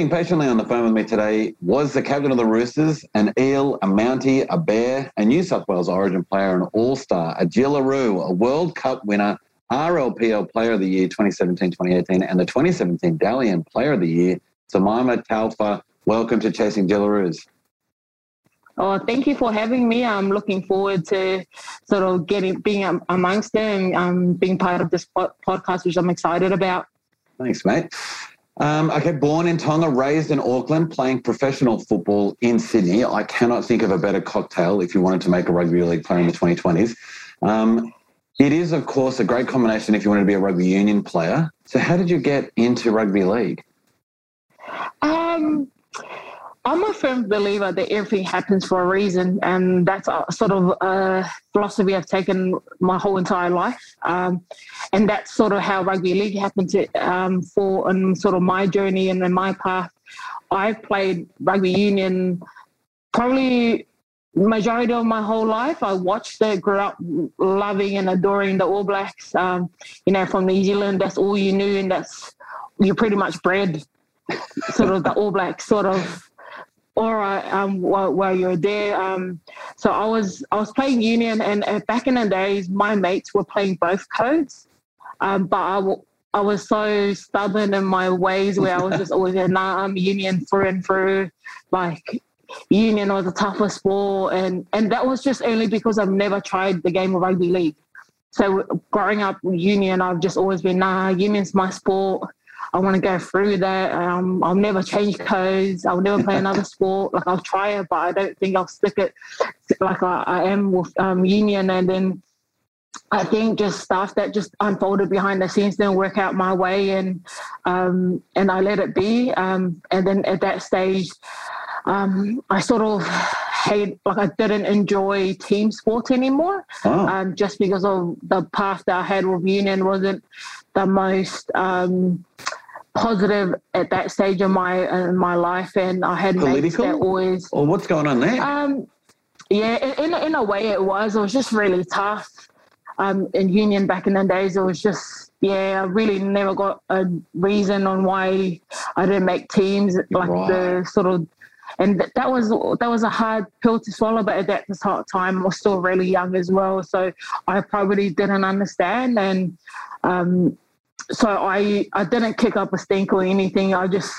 sitting patiently on the phone with me today was the captain of the Roosters, an eel, a mountie, a bear, a New South Wales Origin player, an all-star, a Jillaroo, a World Cup winner, RLPA Player of the Year 2017-2018, and the 2017 Dally M Player of the Year, Simaima Taufa. Welcome to Chasing Jillaroos. Oh, thank you for having me. I'm looking forward to sort of getting being amongst them um, being part of this podcast, which I'm excited about. Thanks, mate. Um, okay, born in Tonga, raised in Auckland, playing professional football in Sydney. I cannot think of a better cocktail if you wanted to make a rugby league player in the 2020s. Um, it is, of course, a great combination if you wanted to be a rugby union player. So, how did you get into rugby league? Um, I'm a firm believer that everything happens for a reason, and that's a sort of a philosophy I've taken my whole entire life. Um, and that's sort of how rugby league happened to um, for and sort of my journey and in my path. I've played rugby union probably majority of my whole life. I watched it, grew up loving and adoring the All Blacks. Um, you know, from New Zealand, that's all you knew, and that's you're pretty much bred sort of the All Blacks sort of aura um, while, while you're there. Um, so I was I was playing union, and uh, back in the days, my mates were playing both codes, um, but I, w- I was so stubborn in my ways where I was just always a nah, I'm union through and through, like. Union was the toughest sport, and and that was just only because I've never tried the game of rugby league. So growing up union, I've just always been nah. Union's my sport. I want to go through that. Um, I'll never change codes. I'll never play another sport. Like I'll try it, but I don't think I'll stick it like I, I am with um, Union. And then I think just stuff that just unfolded behind the scenes didn't work out my way, and um, and I let it be. Um, and then at that stage, um, I sort of hate like I didn't enjoy team sports anymore, oh. um, just because of the path that I had with Union wasn't the most um, positive at that stage of my in my life, and I had Political? mates that always. Or what's going on there? Um, yeah, in in a way it was. It was just really tough. Um, in union back in the days, it was just yeah. I really never got a reason on why I didn't make teams. Like right. the sort of and that was that was a hard pill to swallow. But at that time, I was still really young as well, so I probably didn't understand, and um, so I I didn't kick up a stink or anything. I just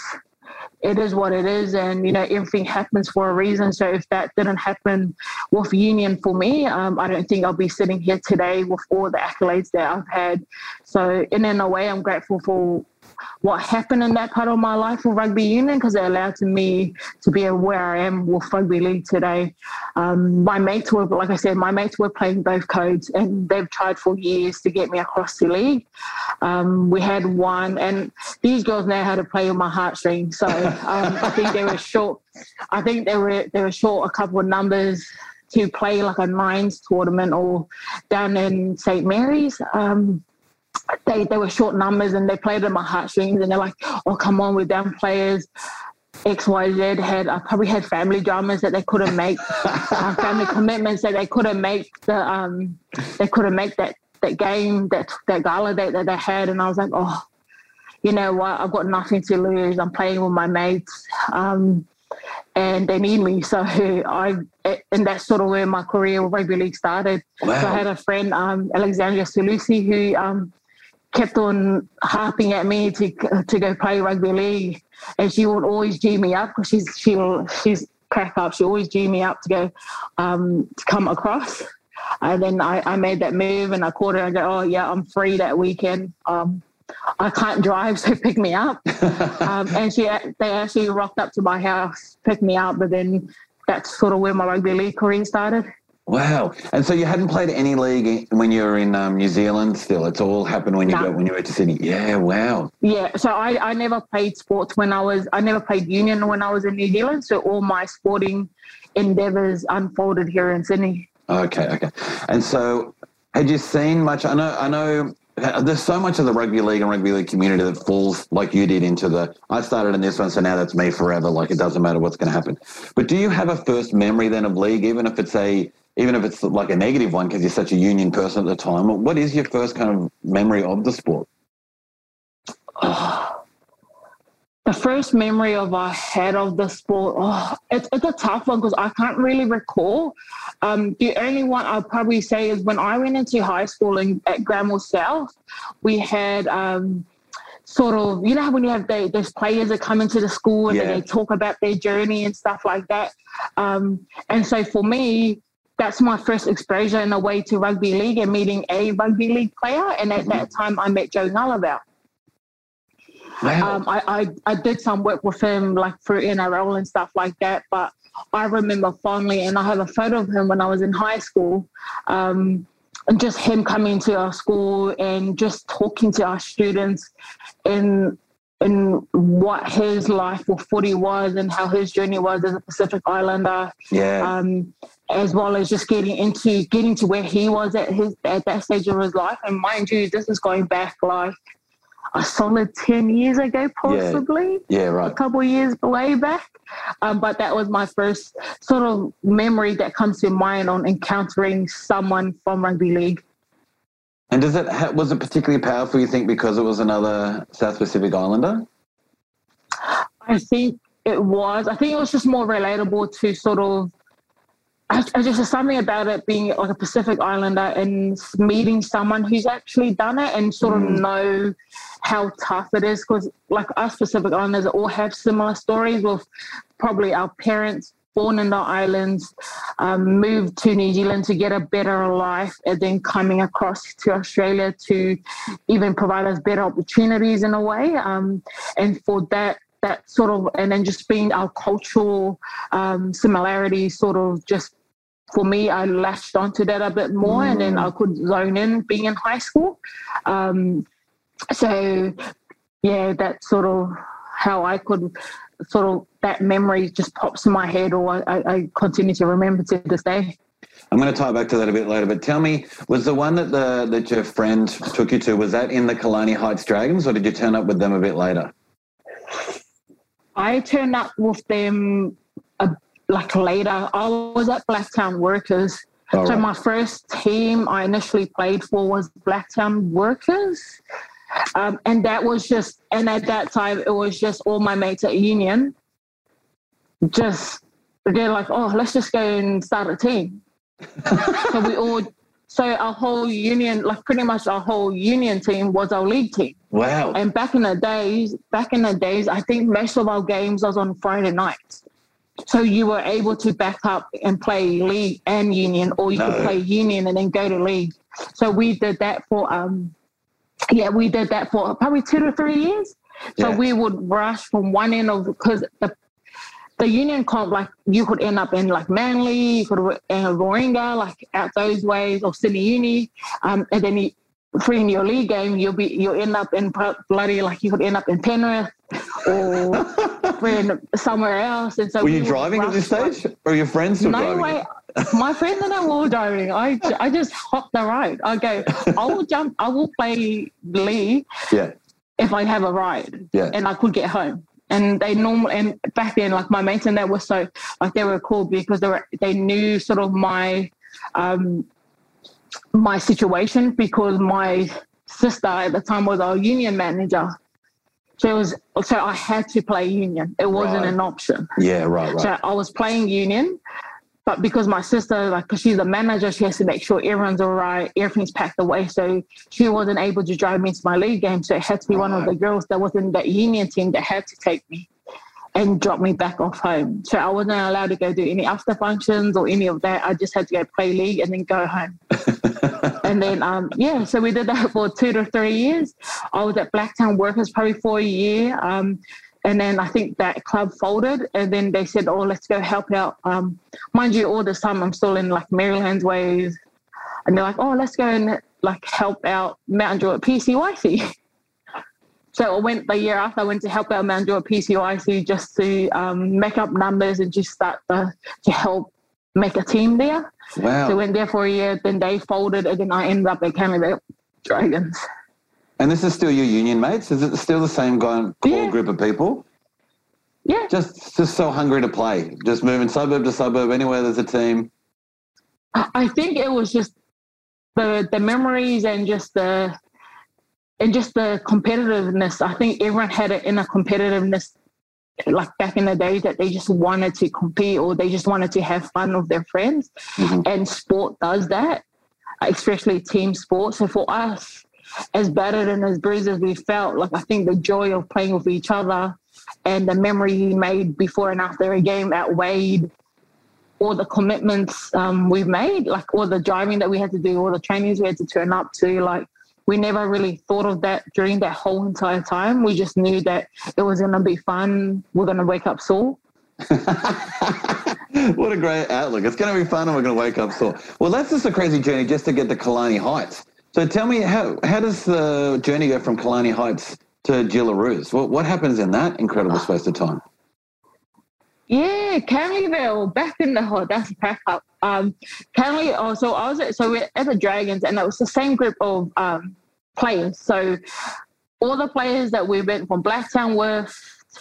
it is what it is. And you know everything happens for a reason. So if that didn't happen with union for me um, i don't think i'll be sitting here today with all the accolades that i've had. So in, in a way i'm grateful for what happened in that part of my life with rugby union because it allowed me to be where I am with rugby league today. Um, my mates were, like I said, my mates were playing both codes and they've tried for years to get me across the league. Um, we had one, and these girls know how to play on my heartstrings. So um, I think they were short. I think they were they were short a couple of numbers to play like a nines tournament or down in St Mary's. Um, they they were short numbers and they played at my heartstrings and they're like, oh come on, we're down players. X Y Z had I probably had family dramas that they couldn't make, uh, family commitments that they couldn't make the um they couldn't make that that game that that gala date that they had and I was like oh you know what I've got nothing to lose I'm playing with my mates um and they need me. So I, and that's sort of where my career with rugby league started. Wow. So I had a friend, um, Alexandria Salusi, who um, kept on harping at me to to go play rugby league, and she would always g me up because she's she she's crack up. She always g me up to go um, to come across. And then I, I made that move and I called her and I go, oh yeah, I'm free that weekend. Um, I can't drive, so pick me up. um, and she they actually rocked up to my house, picked me up, but then that's sort of where my rugby league career started. Wow! And so you hadn't played any league when you were in um, New Zealand. Still, it's all happened when you no. when you went to Sydney. Yeah, wow. Yeah, so I, I never played sports when I was I never played union when I was in New Zealand. So all my sporting endeavours unfolded here in Sydney. Okay, okay. And so, had you seen much? I know, I know Uh, there's so much of the rugby league and rugby league community that falls like you did into the I started in this one, so now that's me forever. Like it doesn't matter what's going to happen. But do you have a first memory then of league, even if it's a even if it's like a negative one because you're such a union person at the time? What is your first kind of memory of the sport? Oh, the first memory of I had of the sport, oh, it's, it's a tough one because I can't really recall. Um, the only one I'll probably say is when I went into high school in, at Granville South, we had um, sort of, you know, when you have the, those players that come into the school and yeah. they talk about their journey and stuff like that. Um, and so for me, that's my first exposure in a way to rugby league and meeting a rugby league player. And at mm-hmm. that time, I met Joe Ngalavel. Wow. Um, I, I, I did some work with him like through NRL and stuff like that. But I remember fondly, and I have a photo of him when I was in high school. Um, and just him coming to our school and just talking to our students and and what his life with footy was and how his journey was as a Pacific Islander. Yeah. Um, as well as just getting into getting to where he was at his at that stage of his life. And mind you, this is going back like a solid 10 years ago, possibly. Yeah, yeah right. A couple years way back. Um, but that was my first sort of memory that comes to mind on encountering someone from rugby league. And does it was it particularly powerful? You think because it was another South Pacific Islander? I think it was. I think it was just more relatable to sort of I, I just something about it being like a Pacific Islander and meeting someone who's actually done it and sort of mm. know how tough it is. Because like us Pacific Islanders all have similar stories with probably our parents born in the islands, um, moved to New Zealand to get a better life, and then coming across to Australia to even provide us better opportunities in a way. Um, and for that that sort of and then just being our cultural um, similarities sort of just for me, I latched onto that a bit more, mm. and then I mm. could zone in being in high school. Um, so, yeah, that's sort of how I could sort of that memory just pops in my head, or I, I continue to remember to this day. I'm going to tie back to that a bit later, but tell me, was the one that the that your friend took you to was that in the Killarney Heights Dragons, or did you turn up with them a bit later? I turned up with them like later, I was at Blacktown Workers. All so right. my first team I initially played for was Blacktown Workers. Um, and that was just, and at that time, it was just all my mates at Union. Just, they're like, oh, let's just go and start a team. so we all, so our whole union, like pretty much our whole union team was our league team. Wow. And back in the days, back in the days, I think most of our games was on Friday nights. So you were able to back up and play league and union, or you no. could play union and then go to league. So we did that for um, yeah, we did that for probably two to three years. So yeah. we would rush from one end of because the the union comp like you could end up in like Manly, you could in Warringah, like out those ways, or Sydney Uni, um, and then you, free in your league game, you'll be you'll end up in bloody like you could end up in Penrith or somewhere else. And so were you driving at this stage, like, or your friends still no driving? Way, my friends and I were driving. I I just hopped the ride. I go, I will jump. I will play Lee. Yeah. If I have a ride. Yeah. And I could get home. And they normally and back then, like my mates and that were so like they were cool because they were they knew sort of my um my situation because my sister at the time was our union manager. So it was so I had to play union. It wasn't right. an option. Yeah, right, right. So I was playing union, but because my sister, like, because she's a manager, she has to make sure everyone's all right, everything's packed away. So she wasn't able to drive me to my league game. So it had to be right. one of the girls that was in that union team that had to take me and drop me back off home. So I wasn't allowed to go do any after functions or any of that. I just had to go play league and then go home. And then um, yeah, so we did that for two to three years. I was at Blacktown Workers probably for a year. Um, and then I think that club folded, and then they said, "Oh, let's go help out." Um, mind you, all this time I'm still in like Maryland's ways, and they're like, "Oh, let's go and like help out Mount Druitt PCYC." So I went the year after I went to help out Mount Druitt PCYC just to um, make up numbers and just start the, to help make a team there. Wow. So I went there for a year, then they folded, and then I ended up at Canada Dragons. And this is still your union mates? Is it still the same core yeah. group of people? Yeah. Just just so hungry to play. Just moving suburb to suburb, anywhere there's a team. I think it was just the the memories and just the and just the competitiveness. I think everyone had an inner competitiveness like back in the days that they just wanted to compete or they just wanted to have fun with their friends. Mm-hmm. And sport does that, especially team sports. So for us, as battered and as bruised as we felt, like I think the joy of playing with each other and the memory we made before and after a game outweighed all the commitments um, we've made, like all the driving that we had to do, all the trainings we had to turn up to. Like we never really thought of that during that whole entire time. We just knew that it was going to be fun. We're going to wake up sore. what a great outlook. It's going to be fun and we're going to wake up sore. Well, that's just a crazy journey just to get to Killarney Heights. So tell me, how, how does the journey go from Killarney Heights to Jillaroos? What, what happens in that incredible ah. space of time? Yeah, Canley Vale, back in the hood. That's a pack up. Um, Canley, oh, so I was at, so we're at the Dragons, and it was the same group of um, players. So all the players that we went from Blacktown with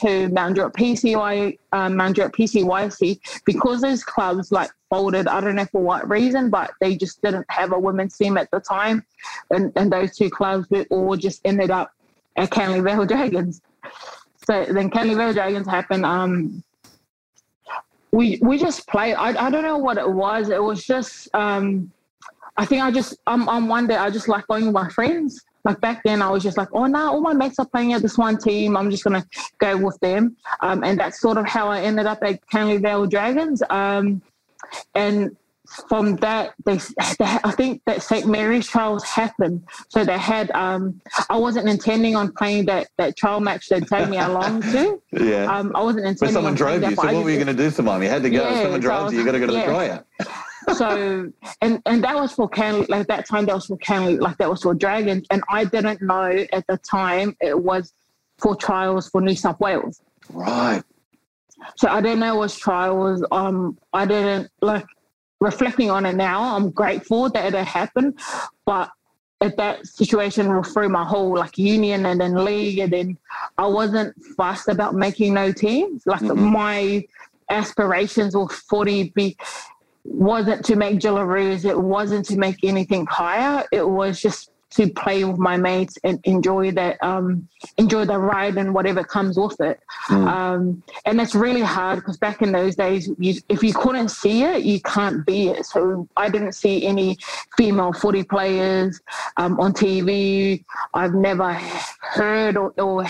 to Druitt PCY, um, Mount PCYC, because those clubs like folded, I don't know for what reason, but they just didn't have a women's team at the time. And, and those two clubs we all just ended up at Canley Vale Dragons. So then Canley Vale Dragons happened. Um, we we just played. I I don't know what it was. It was just um, I think I just um on one day I just like going with my friends. Like back then, I was just like, oh no, nah, all my mates are playing at this one team. I'm just gonna go with them, um, and that's sort of how I ended up at Canley Vale Dragons. Um, and from that, they, they, I think that St. Mary's trials happened. So they had, um, I wasn't intending on playing that, that trial match they'd take me along to. yeah. Um, I wasn't intending But someone drove you. So what were you going to do, Simone? You had to go. Yeah, someone drove so you. You got to go to yeah. the dryer. so and and that was for Canley like that time that was for Canley like that was for Dragons and I didn't know at the time it was for trials for New South Wales. Right. So I didn't know it was trials. Um I didn't like reflecting on it now, I'm grateful that it happened. But at that situation through my whole like union and then league and then I wasn't fussed about making no teams. Like mm-hmm. my aspirations or 40 be wasn't to make Jillaroos, it wasn't to make anything higher. It was just to play with my mates and enjoy that um, enjoy the ride and whatever comes with it mm. um, and that's really hard because back in those days you, if you couldn't see it you can't be it so i didn't see any female footy players um, on tv i've never heard or, or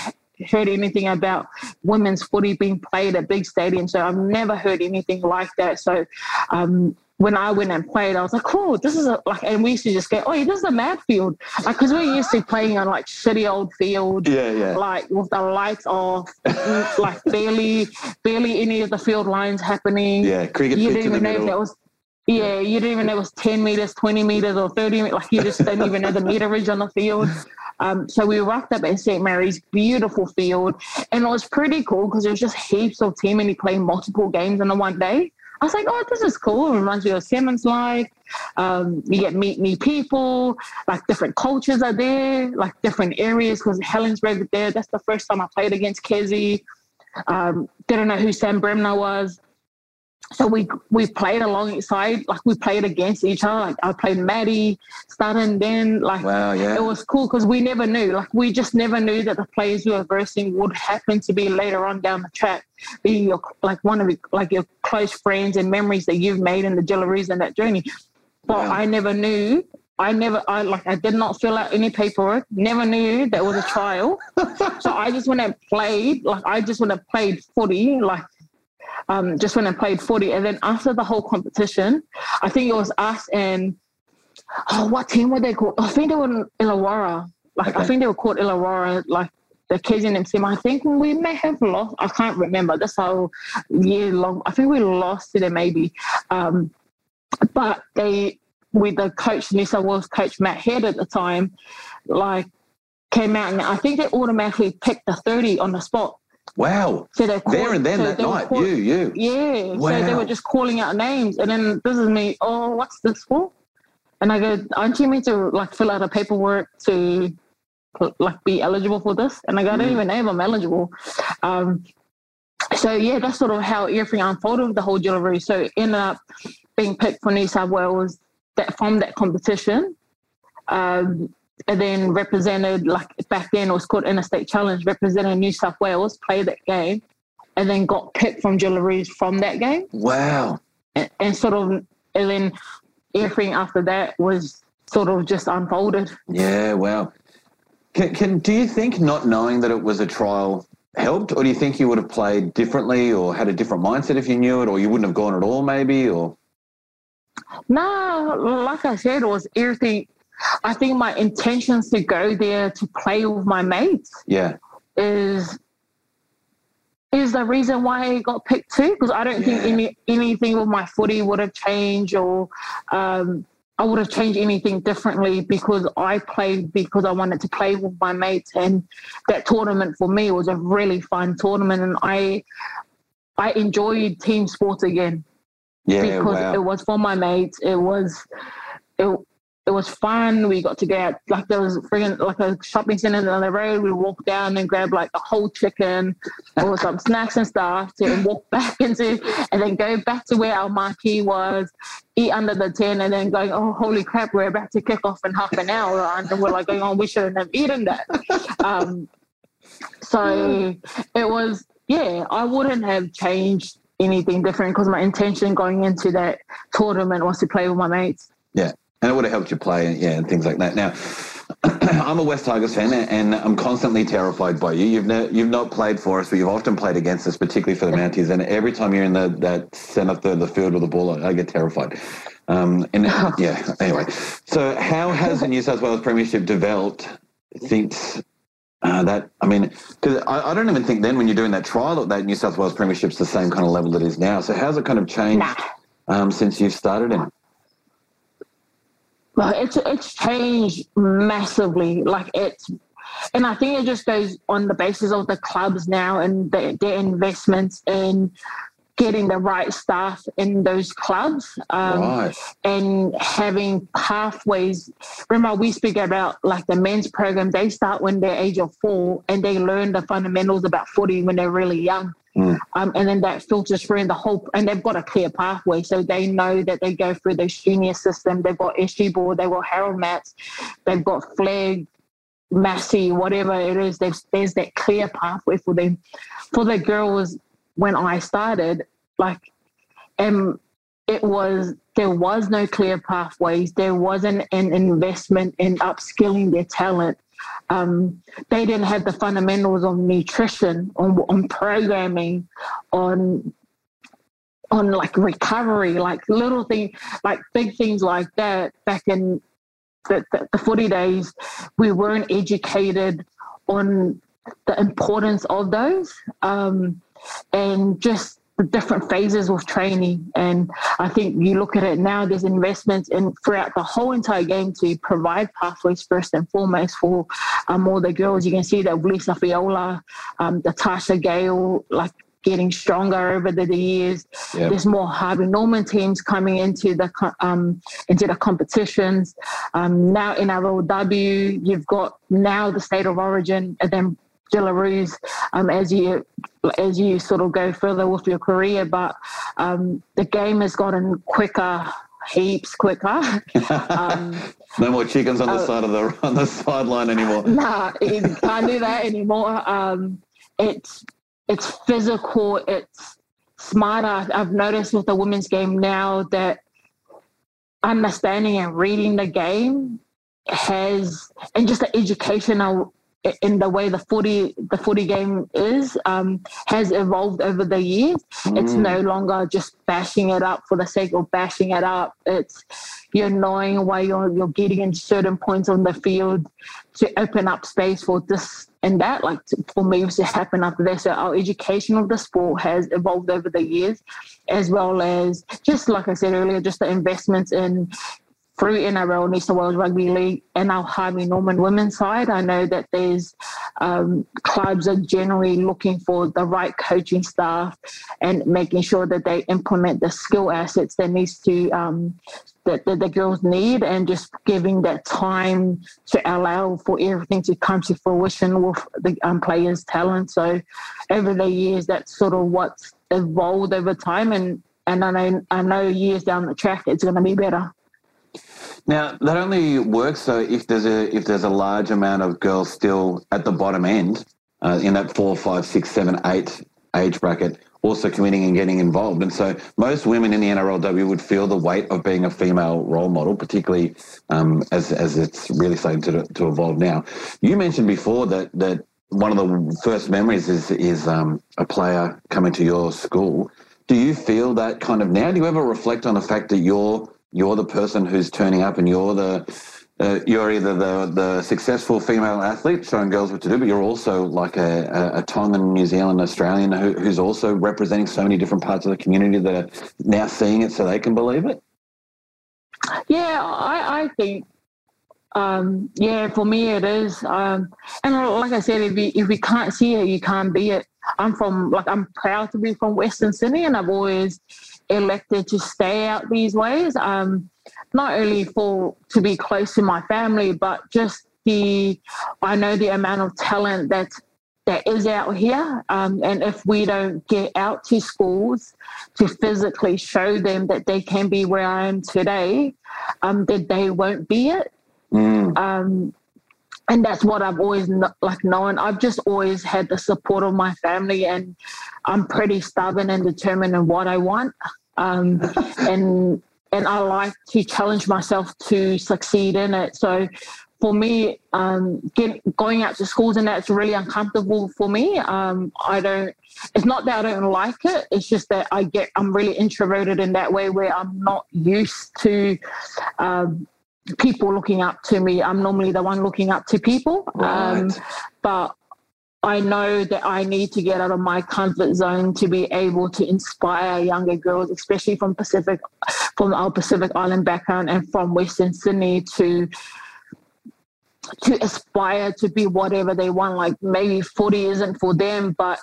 heard anything about women's footy being played at big stadiums. So I've never heard anything like that. So um, when I went and played, I was like, cool, this is a, like, and we used to just go, oh, this is a mad field. Like, cause we're used to playing on like shitty old field. Yeah, yeah. Like with the lights off, like barely, barely any of the field lines happening. Yeah, cricket you didn't even know if that was, yeah, you didn't even know it was 10 meters, 20 meters or 30 meters. Like you just didn't even know the meterage on the field. Um, so we rocked up at St. Mary's, beautiful field. And it was pretty cool because there was just heaps of team and he played multiple games in the one day. I was like, oh, this is cool. It reminds me of Simmons like. Um, you get meet new people, like different cultures are there, like different areas because Helensburgh there. That's the first time I played against Kezie. Um, didn't know who Sam Bremner was so we we played alongside, like we played against each other. Like I played Maddie, starting then, like wow, yeah. it was cool because we never knew, like we just never knew that the players we were versing would happen to be later on down the track, being your like one of your, like your close friends and memories that you've made in the Jillaroos and that journey. But wow. I never knew. I never, I like, I did not fill out any paperwork. Never knew that was a trial. so I just went and played. Like I just went and played footy. Like um, just when I played footy. And then after the whole competition, I think it was us and oh, what team were they called? I think they were in Illawarra. Like okay. I think they were called Illawarra. Like the KZN team. I think we may have lost. I can't remember. That's how year long. I think we lost to them maybe. Um, but they with the coach, New South Wales coach Matt Head at the time, like came out and I think they automatically picked the 30 on the spot. Wow. So they're there and then so that night, call- you, you. Yeah. Wow. So they were just calling out names. And then this is me, oh, what's this for? And I go, aren't you meant to like fill out a paperwork to like be eligible for this? And I go, I don't mm. even know if I'm eligible. Um, so yeah, that's sort of how everything unfolded with the whole Jillaroo. So ended up being picked for New South Wales that from that competition. Um, and then represented like back then it was called Interstate Challenge, represented New South Wales, played that game, and then got picked from Jillaroos from that game. Wow. And, and sort of, and then everything after that was sort of just unfolded. Yeah, wow. Can, can do you think not knowing that it was a trial helped, or do you think you would have played differently, or had a different mindset if you knew it, or you wouldn't have gone at all, maybe, or? No, like I said, it was everything. I think my intentions to go there to play with my mates. Yeah. Is is the reason why I got picked too. Because I don't yeah. think any anything with my footy would have changed or um, I would have changed anything differently because I played because I wanted to play with my mates, and that tournament for me was a really fun tournament, and I I enjoyed team sports again. Yeah, because wow. it was for my mates. It was it it was fun. We got to go out like there was friggin' like a shopping center down the road. We walked down and grabbed like a whole chicken or some snacks and stuff to walk back into and then go back to where our marquee was, eat under the tent and then going, Oh holy crap, we're about to kick off in half an hour and we're like going, Oh, we shouldn't have eaten that. Um, so it was yeah, I wouldn't have changed anything different because my intention going into that tournament was to play with my mates. Yeah and it would have helped you play, yeah, and things like that. Now, I'm a Wests Tigers fan, and I'm constantly terrified by you. You've ne- you've not played for us, but you've often played against us, particularly for the Mounties. And every time you're in the that centre third of the field with the ball, I, get terrified. Um, and yeah, anyway. So, how has the New South Wales Premiership developed since uh, that? I mean, because I, I, don't even think then when you're doing that trial that New South Wales Premiership's the same kind of level that it is now. So, how's it kind of changed nah. um, since you've started in? Well, it's it's changed massively. Like it's, and I think it just goes on the basis of the clubs now and the, their investments in getting the right staff in those clubs um, right. and having pathways. Remember, we speak about like the men's program. They start when they're age of four and they learn the fundamentals about footy when they're really young. Mm. Um, and then that filters through in the whole, and they've got a clear pathway. So they know that they go through this junior system. They've got SG Ball, they've got Harold Matts, they've got Flegg, Massey, whatever it is. There's, there's that clear pathway for them. For the girls, when I started, like, um, it was there was no clear pathways. There wasn't an investment in upskilling their talent um, they didn't have the fundamentals on nutrition, on, on programming, on on like recovery, like little things, like big things like that. Back in the, the, the footy days, we weren't educated on the importance of those, um, and just different phases of training. And I think you look at it now, there's investments in throughout the whole entire game to provide pathways first and foremost for um, all the girls. You can see that Lisa Fiaola, um, the Tarsha Gale, like getting stronger over the, the years. Yep. There's more Harvey Norman teams coming into the um, into the competitions. Um, now in NRLW, you've got now the state of origin, and then Jillaroos um, as you as you sort of go further with your career. But um, the game has gotten quicker, heaps quicker. Um, no more chickens on the uh, side of the on the sideline anymore. Nah, you can't do that anymore. Um, it's it's physical. It's smarter. I've noticed with the women's game now that understanding and reading the game has and just the educational in the way the footy the footy game is um, has evolved over the years. Mm. It's no longer just bashing it up for the sake of bashing it up. It's you're knowing why you're you're getting in certain points on the field to open up space for this and that, like to, for moves to happen after that. So our education of the sport has evolved over the years, as well as just like I said earlier, just the investments in through NRL, New South Wales Rugby League, and our Harvey Norman women's side. I know that there's um, clubs are generally looking for the right coaching staff and making sure that they implement the skill assets that needs to um, that, that the girls need, and just giving that time to allow for everything to come to fruition with the um, players' talent. So over the years, that's sort of what's evolved over time, and and I know I know years down the track, it's going to be better. Now that only works so if there's a if there's a large amount of girls still at the bottom end uh, in that four, five, six, seven, eight age bracket also committing and getting involved. And so most women in the NRLW would feel the weight of being a female role model, particularly um, as, as it's really starting to, to evolve now. You mentioned before that, that one of the first memories is, is um, a player coming to your school. Do you feel that kind of now? Do you ever reflect on the fact that you're you're the person who's turning up and you're the uh, you're either the the successful female athlete showing girls what to do, but you're also like a, a, Tongan, New Zealand, Australian who, who's also representing so many different parts of the community that are now seeing it so they can believe it. Yeah, I, I think um, yeah, for me it is. Um, and like I said, if we if we can't see it, you can't be it. I'm from like I'm proud to be from Western Sydney, and I've always elected to stay out these ways. Um, not only for to be close to my family, but just the I know the amount of talent that that is out here. Um, and if we don't get out to schools to physically show them that they can be where I am today, um, that they won't be it. Mm. Um, and that's what I've always like known. I've just always had the support of my family, and I'm pretty stubborn and determined in what I want. Um, and and I like to challenge myself to succeed in it. So for me, um, get, going out to schools and that's really uncomfortable for me. Um, I don't. It's not that I don't like it. It's just that I get. I'm really introverted in that way where I'm not used to. Um, people looking up to me. I'm normally the one looking up to people. Right. Um, but I know that I need to get out of my comfort zone to be able to inspire younger girls, especially from Pacific, from our Pacific Island background and from Western Sydney to to aspire to be whatever they want. Like maybe footy isn't for them, but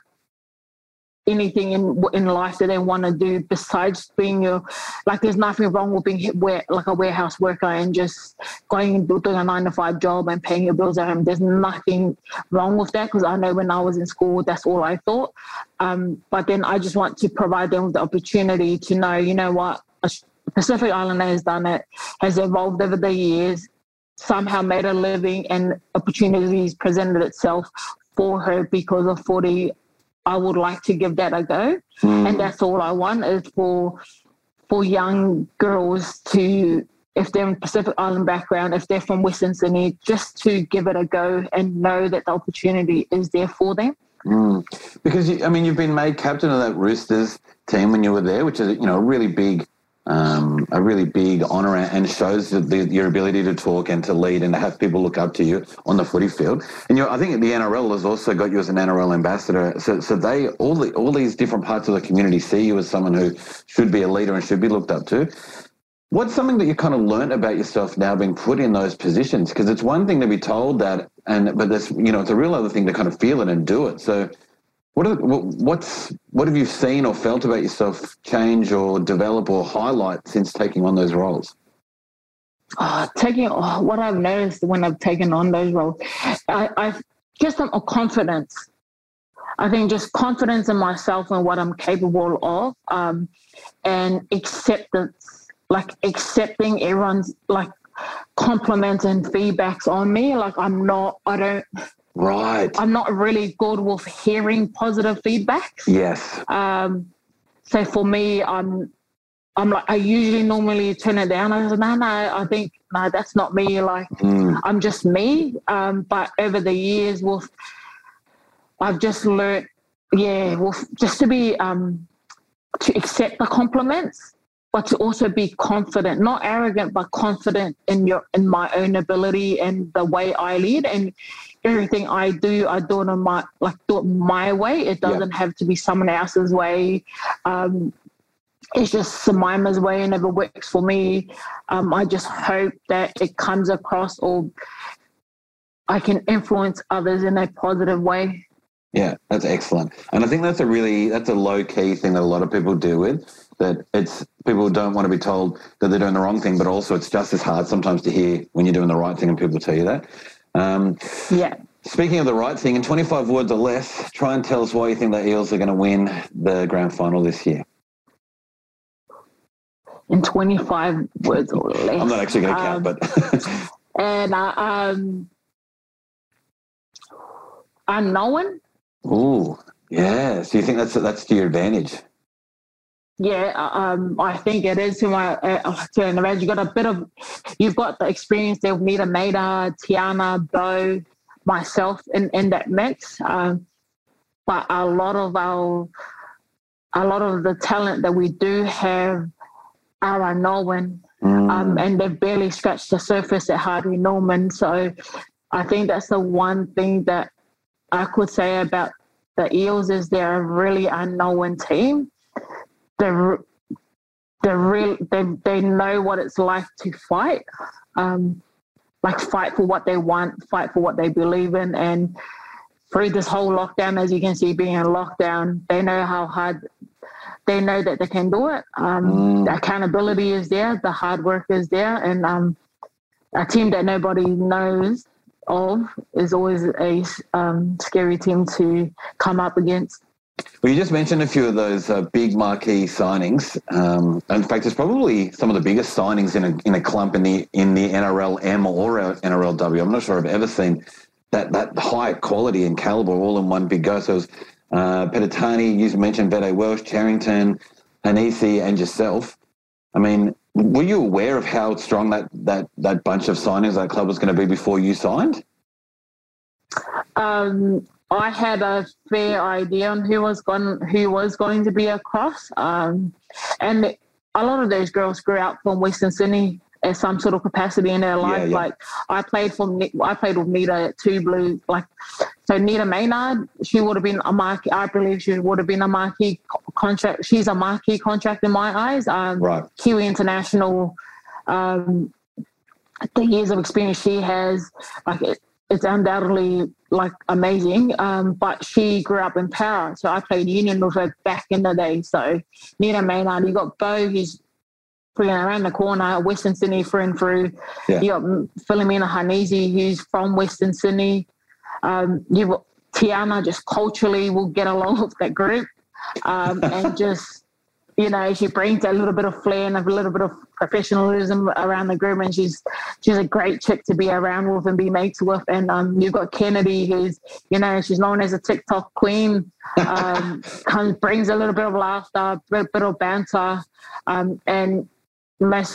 anything in in life that they want to do besides being your like there's nothing wrong with being like a warehouse worker and just going and doing a nine to five job and paying your bills at home. There's nothing wrong with that because i know when i was in school that's all i thought. Um, but then i just want to provide them with the opportunity to know you know what a pacific islander has done it has evolved over the years somehow made a living and opportunities presented itself for her because of footy I would like to give that a go. Mm. And that's all I want is for for young girls to if they're in Pacific Island background, if they're from Western Sydney, just to give it a go and know that the opportunity is there for them. Mm. Because you, I mean, you've been made captain of that Roosters team when you were there, which is you know a really big um, a really big honour and shows the, your ability to talk and to lead and to have people look up to you on the footy field. And I think the NRL has also got you as an NRL ambassador. So, so they all the, all these different parts of the community see you as someone who should be a leader and should be looked up to. What's something that you kind of learned about yourself now being put in those positions? Because it's one thing to be told that, and but this, you know, it's a real other thing to kind of feel it and do it. So what are, what's what have you seen or felt about yourself change or develop or highlight since taking on those roles? Oh, taking oh, what I've noticed when I've taken on those roles, I, I've just a confidence. I think just confidence in myself and what I'm capable of, um, and acceptance, like accepting everyone's like compliments and feedbacks on me. Like I'm not, I don't Right. I'm not really good with hearing positive feedback. Yes. Um, so for me, I'm I'm like I usually normally turn it down. I said, no, no, I think no, that's not me. Like mm. I'm just me. Um, but over the years, with I've just learned, yeah, with just to be um, to accept the compliments but to also be confident, not arrogant, but confident in your in my own ability and the way I lead and everything I do, I do it on my like do it my way. It doesn't yeah. have to be someone else's way. Um, it's just Simaima's way and never works for me. Um, I just hope that it comes across or I can influence others in a positive way. Yeah, that's excellent. And I think that's a really that's a low key thing that a lot of people deal with that it's people don't want to be told that they're doing the wrong thing, but also it's just as hard sometimes to hear when you're doing the right thing and people tell you that. Um, yeah. Speaking of the right thing, in 25 words or less, try and tell us why you think the Eels are going to win the grand final this year. In 25 words or less. I'm not actually going to count, um, but. and uh, um, unknown. Ooh, Yeah. So you think that's that's to your advantage? Yeah, uh, um, I think it is to my uh, to an advantage. You got a bit of, you've got the experience there with Nita Maynard, Tiana, Bo, myself in, in that mix. Um, but a lot of our, a lot of the talent that we do have are unknown, mm. um, and they've barely scratched the surface at Harvey Norman. So I think that's the one thing that I could say about the Eels is they're a really unknown team. They're they're real they they know what it's like to fight. Um, like fight for what they want, fight for what they believe in. And through this whole lockdown, as you can see, being in lockdown, they know how hard they know that they can do it. Um, mm. The accountability is there, the hard work is there, and um, a team that nobody knows of is always a um, scary team to come up against. Well, you just mentioned a few of those uh, big marquee signings. Um, in fact, it's probably some of the biggest signings in a in a clump in the in the NRLM or NRLW. I'm not sure I've ever seen that that high quality and caliber all in one big go. So, it was, uh, Penitani, you mentioned Vette-Welsh, Cherrington, Hanisi, and yourself. I mean, were you aware of how strong that that that bunch of signings that club was going to be before you signed? Um, I had a fair idea on who was going who was going to be across, um, and a lot of those girls grew up from Western Sydney at some sort of capacity in their life. Yeah, yeah. Like I played for I played with Nita at Two Blue. Like so, Nita Maynard, she would have been a marquee. I believe she would have been a marquee contract. She's a marquee contract in my eyes. Um, right. Kiwi International. Um, the years of experience she has, like it, it's undoubtedly like amazing. Um, but she grew up in power, so I played union with her back in the day. So Nita Maynard, you got Bo, he's putting around the corner, Western Sydney through and through. Yeah. You got Philomena Hanisi, who's from Western Sydney. Um, you got Tiana, just culturally will get along with that group, um, and just you know, she brings a little bit of flair and a little bit of professionalism around the group, and she's she's a great chick to be around with and be mates with. And um, you've got Kennedy, who's you know she's known as a TikTok queen, um, comes brings a little bit of laughter, a bit, bit of banter, um, and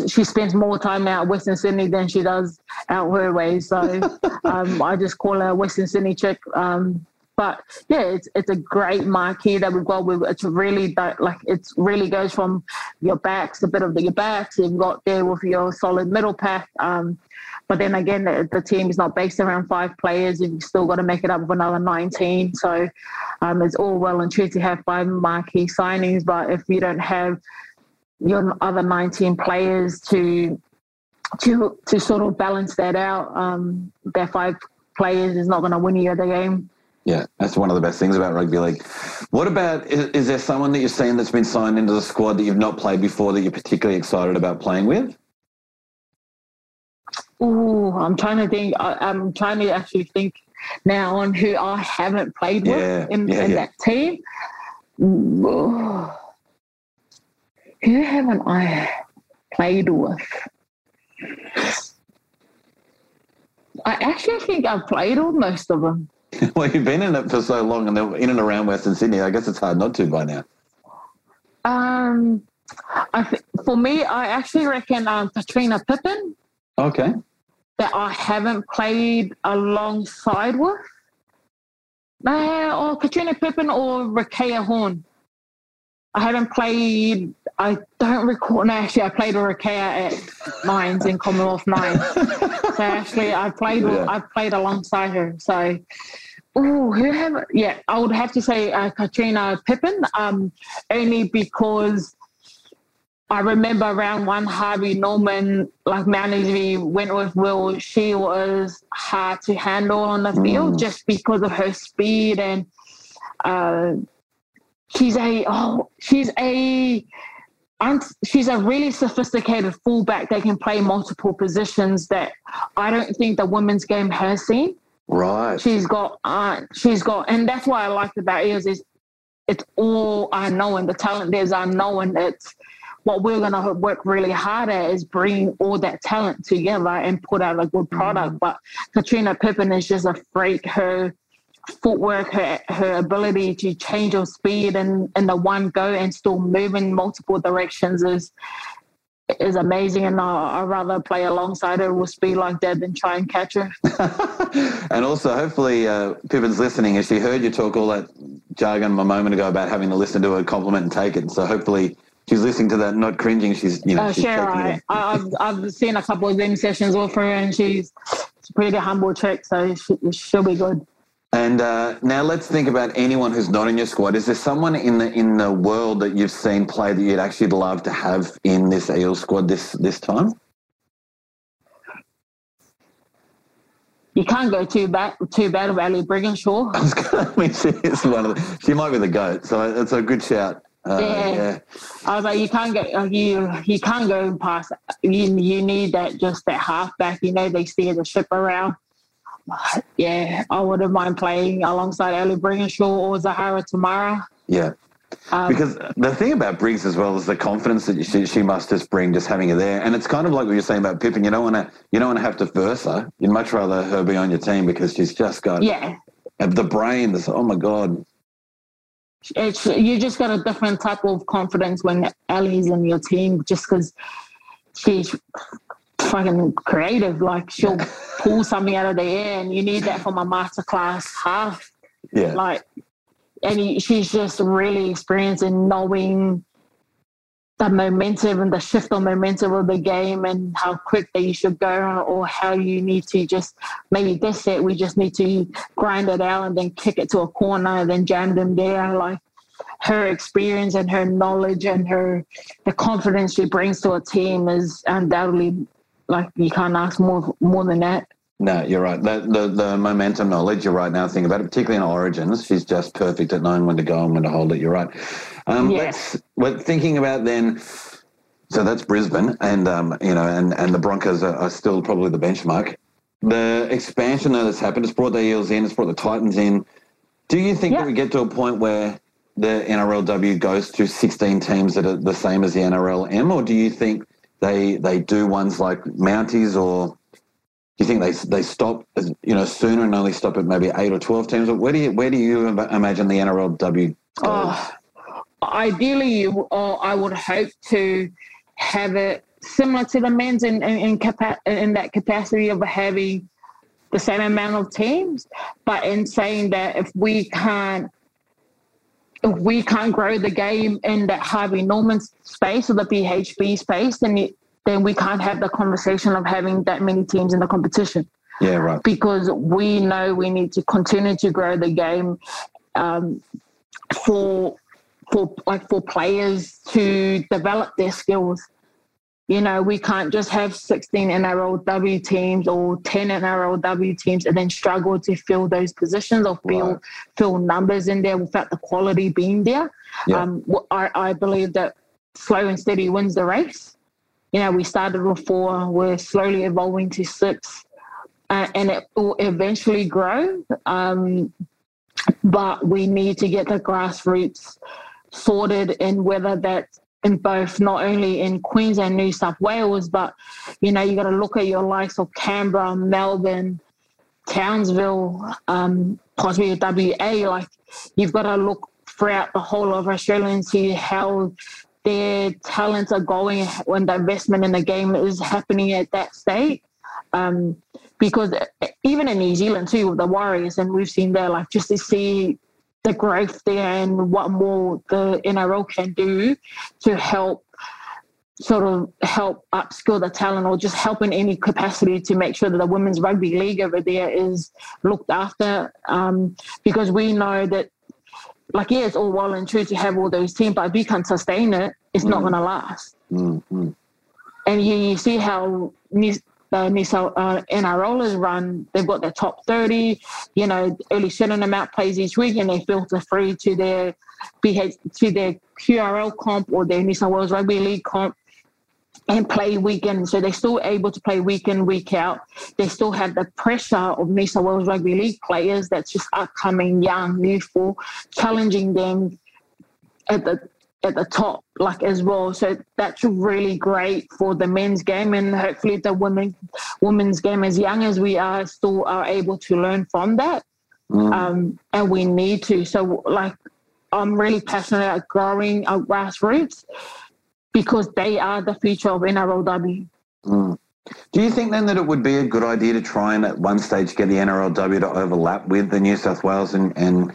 she spends more time out Western Sydney than she does out her way. So um, I just call her Western Sydney chick. Um, but yeah, it's it's a great marquee that we've got. With it's really like it's really goes from your backs, a bit of the, your backs. You've got there with your solid middle pack. Um, but then again, the, the, team is not based around five players. And you've still got to make it up with another 19. So um, it's all well and true to have five marquee signings, but if you don't have your other 19 players to to to sort of balance that out, um, that five players is not going to win you the game. Yeah, that's one of the best things about rugby league. What about is, is, there someone that you're seeing that's been signed into the squad that you've not played before that you're particularly excited about playing with? Oh, I'm trying to think. I, am trying to actually think now on who I haven't played with yeah, in, yeah, in yeah. that team. Oh, who haven't I played with? I actually think I've played with most of them. well, you've been in it for so long and in and around Western Sydney. I guess it's hard not to by now. Um, I th- for me, I actually reckon um, Katrina Pippin. Okay. That I haven't played alongside with. Uh, or Katrina Pippin or Rikeya Horne. I haven't played. I don't recall. No, actually, I played with Rikeya at Nines in Commonwealth Nines. so actually, I played. Yeah. I played alongside her. So Oh, who have? Yeah, I would have to say uh, Katrina Pippin, um, only because I remember around one Harvey Norman, like Mount went with Will. She was hard to handle on the field mm. just because of her speed and uh, she's a oh she's a and she's a really sophisticated fullback that can play multiple positions that I don't think the women's game has seen. Right. She's got uh, she's got and that's why I liked about ears is it's all unknown. The talent there's unknown. It's what we're gonna work really hard at is bring all that talent together and put out a good product. Mm. But Katrina Pippen is just a freak. Her footwork, her her ability to change her speed in, in the one go and still move in multiple directions is is amazing. And I, I'd rather play alongside her with speed like that than try and catch her. and also, hopefully, uh, Pippin's listening. As she heard you talk all that jargon a moment ago about having to listen to a compliment and take it. So hopefully, she's listening to that, not cringing. She's you know, uh, she's sure, I, I've I've seen a couple of Zoom sessions with her, and she's, she's a pretty humble chick, so she, she'll be good. And uh, now let's think about anyone who's not in your squad. Is there someone in the in the world that you've seen play that you'd actually love to have in this Eel squad this this time? You can't go too bad too bad of Ali Brigginshaw. I was gonna, I mean, she is one of the, she might be the goat, so it's a good shout. Uh, yeah. yeah. I was like, you can't go, you you can't go past. You you need that just that halfback. You know, they steer the ship around yeah, I wouldn't mind playing alongside Ali Brigginshaw or Zahara Temara. Yeah. Um, because the thing about Briggs as well is the confidence that she, she must just bring just having her there, and it's kind of like what you're saying about Pippin. You don't want to you don't want to have to verse her. You'd much rather her be on your team because she's just got yeah the brain. This oh my god, it's you just got a different type of confidence when Ali's in your team, just because she's fucking creative. Like she'll pull something out of the air, and you need that from a masterclass half. Yeah. Like, and he, she's just really experienced in knowing the momentum and the shift of momentum of the game and how quick that you should go or how you need to just maybe this set we just need to grind it out and then kick it to a corner and then jam them there like her experience and her knowledge and her the confidence she brings to a team is undoubtedly like you can't ask more more than that. No, you're right. The, the, the momentum knowledge, you're right now thinking about it, particularly in Origins. She's just perfect at knowing when to go and when to hold it. You're right. Um, yes. We're thinking about then. So that's Brisbane, and um, you know, and, and the Broncos are, are still probably the benchmark. The expansion that has happened, it's brought the Eels in, it's brought the Titans in. Do you think yeah. that we get to a point where the NRLW goes to 16 teams that are the same as the NRLM, or do you think they they do ones like Mounties or do you think they they stop you know sooner and only stop at maybe eight or twelve teams? Where do you where do you imagine the NRLW? Oh, ideally, or oh, I would hope to have it similar to the men's in in, in, capa- in that capacity of having the same amount of teams, but in saying that if we can't we can't grow the game in that Harvey Norman space or the BHP space, then it, then we can't have the conversation of having that many teams in the competition. Yeah, right. Because we know we need to continue to grow the game um, for for like for players to develop their skills. You know, we can't just have 16 NRLW teams or 10 NRLW teams and then struggle to fill those positions or fill right. fill numbers in there without the quality being there. Yeah. Um, I, I believe that slow and steady wins the race. You know, we started with four, we're slowly evolving to six, uh, and it will eventually grow. Um, but we need to get the grassroots sorted and whether that's in both not only in Queensland, New South Wales, but you know, you got to look at your likes of Canberra, Melbourne, Townsville, um, possibly WA. Like you've got to look throughout the whole of Australia and see how their talents are going when the investment in the game is happening at that state. Um, because even in New Zealand too, with the Warriors, and we've seen there, like just to see the growth there and what more the NRL can do to help sort of help upskill the talent or just help in any capacity to make sure that the women's rugby league over there is looked after um, because we know that like yeah it's all well and true to have all those teams but if you can't sustain it it's mm. not going to last mm-hmm. and you, you see how uh, Nisa uh, NRL run. They've got their top 30, you know, early setting amount plays each week and they filter through to their BH, to their QRL comp or their South Wales Rugby League comp and play weekend. So they're still able to play week in, week out. They still have the pressure of South Wales Rugby League players that's just upcoming, young, youthful, challenging them at the at the top like as well so that's really great for the men's game and hopefully the women women's game as young as we are still are able to learn from that mm. um, and we need to. So, like, I'm really passionate about growing our grassroots because they are the future of NRLW. Mm. Do you think then that it would be a good idea to try and at one stage get the NRLW to overlap with the New South Wales and and,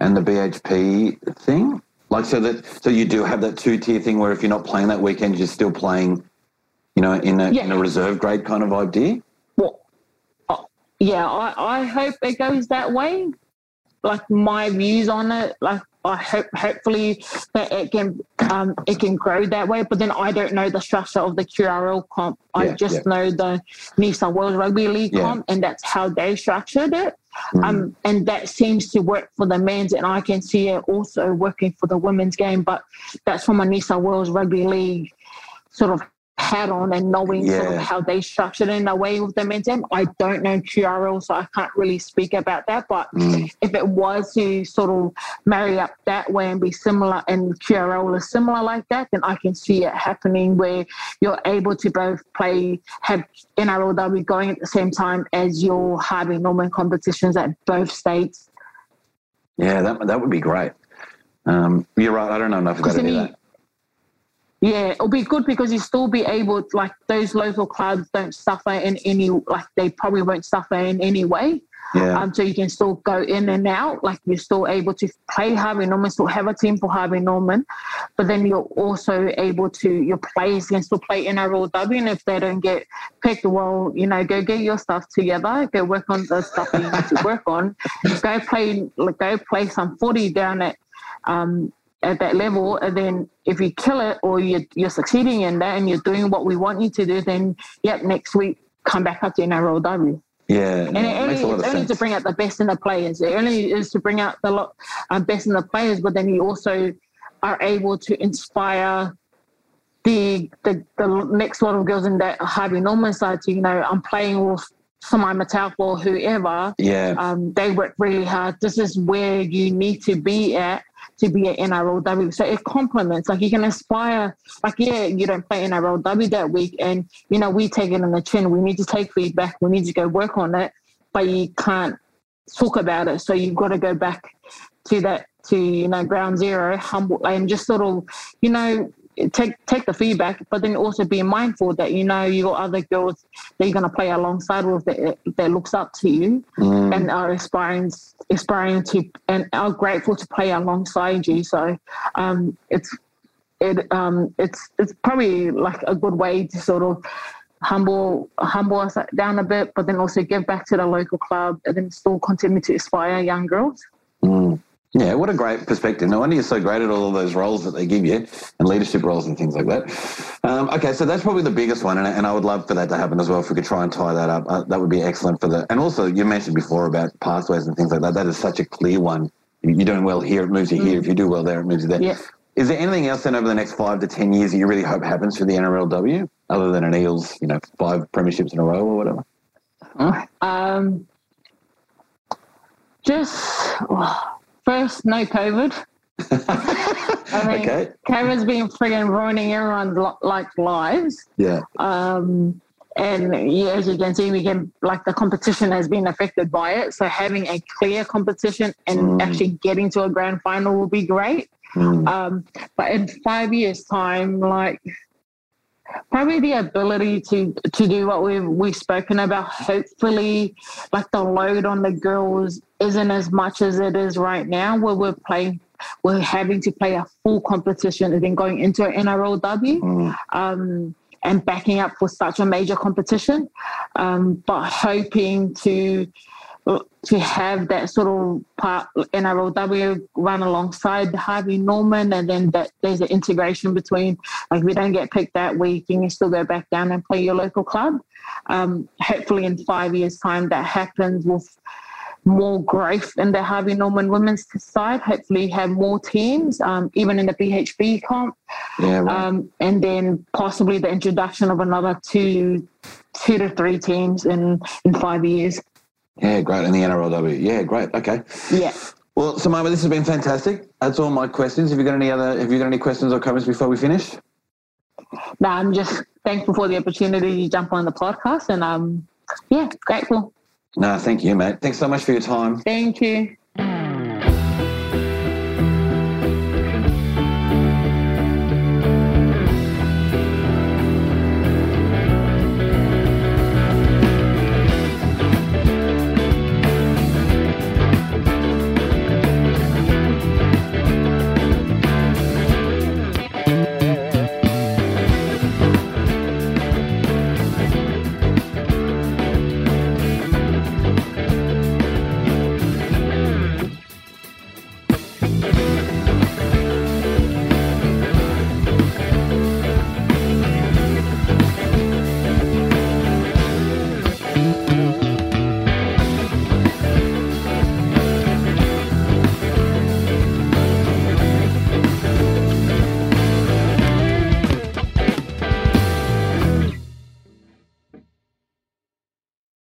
and the BHP thing? Like so that so you do have that two tier thing where if you're not playing that weekend, you're still playing, you know, in a yeah. in a reserve grade kind of idea. Well, uh, yeah, I, I hope it goes that way. Like my views on it, like I hope hopefully that it can um, it can grow that way. But then I don't know the structure of the QRL comp. I just yeah. know the New South Wales Rugby League yeah. comp, and that's how they structured it. Mm. Um, and that seems to work for the men's, and I can see it also working for the women's game. But that's from South Wales Rugby League sort of hat on and knowing yeah. sort of how they structured in a way with the men's I don't know QRL, so I can't really speak about that. But mm. if it was to sort of marry up that way and be similar, and QRL is similar like that, then I can see it happening where you're able to both play, have NRLW going at the same time as your Harvey Norman competitions at both states. Yeah, that that would be great. Um, you're right. I don't know enough about that. Yeah, it'll be good because you still be able to, like those local clubs don't suffer in any like they probably won't suffer in any way. Yeah. Um, so you can still go in and out, like you're still able to play Harvey Norman, still have a team for Harvey Norman, but then you're also able to your players can still play NRLW, and if they don't get picked, well, you know, go get your stuff together, go work on the stuff you need to work on, go play, like, go play some footy down at um, at that level and then if you kill it or you're, you're succeeding in that and you're doing what we want you to do then yep next week come back up to NRLW yeah, and it only, it's only to bring out the best in the players. It only is to bring out the lot, uh, best in the players, but then you also are able to inspire the the, the next lot of girls in that Harvey Norman side. To, you know, I'm playing with Simaima Taufa or whoever. Yeah, um, they work really hard. This is where you need to be at to be an NRLW. So it complements, like you can aspire, like, yeah, you don't play NRLW that week. And, you know, we take it on the chin. We need to take feedback. We need to go work on it, but you can't talk about it. So you've got to go back to that, to, you know, ground zero, humble, and just sort of, you know, take take the feedback, but then also be mindful that you know you got other girls that you're going to play alongside with that, that looks up to you mm. and are aspiring aspiring to and are grateful to play alongside you. So um, it's it um, it's it's probably like a good way to sort of humble humble us down a bit, but then also give back to the local club and then still continue to inspire young girls. Mm. Yeah, what a great perspective. No wonder you're so great at all of those roles that they give you and leadership roles and things like that. Um, okay, so that's probably the biggest one, and, and, I would love for that to happen as well. If we could try and tie that up, uh, that would be excellent for the. And also, you mentioned before about pathways and things like that. That is such a clear one. You're doing well here, it moves you here. Mm. If you do well there, it moves you there. Yeah. Is there anything else then over the next five to ten years that you really hope happens for the NRLW, other than an Eels, you know, five premierships in a row or whatever? Um, just. Oh first, no COVID. I mean, okay. COVID's been frigging ruining everyone's like lives. Yeah. Um, and yeah, as you can see, we can like the competition has been affected by it. So having a clear competition and mm. actually getting to a grand final will be great. Mm. Um, but in five years' time, like probably the ability to to do what we've we've spoken about hopefully like the load on the girls isn't as much as it is right now where we're playing we're having to play a full competition and then going into an NRLW mm. um, and backing up for such a major competition um, but hoping to to have that sort of part NRLW run alongside Harvey Norman, and then that there's an integration between like we don't get picked that week, and you still go back down and play your local club. Um, hopefully, in five years' time, that happens with more growth in the Harvey Norman women's side. Hopefully, have more teams, um, even in the BHP comp, yeah, right. um, and then possibly the introduction of another two, two to three teams in in five years. Yeah, great. And the NRLW. Yeah, great. Okay. Yeah. Well, Simaima, this has been fantastic. That's all my questions. Have you got any other? Have you got any questions or comments before we finish? No, I'm just thankful for the opportunity to jump on the podcast, and um, yeah, grateful. No, thank you, mate. Thanks so much for your time. Thank you.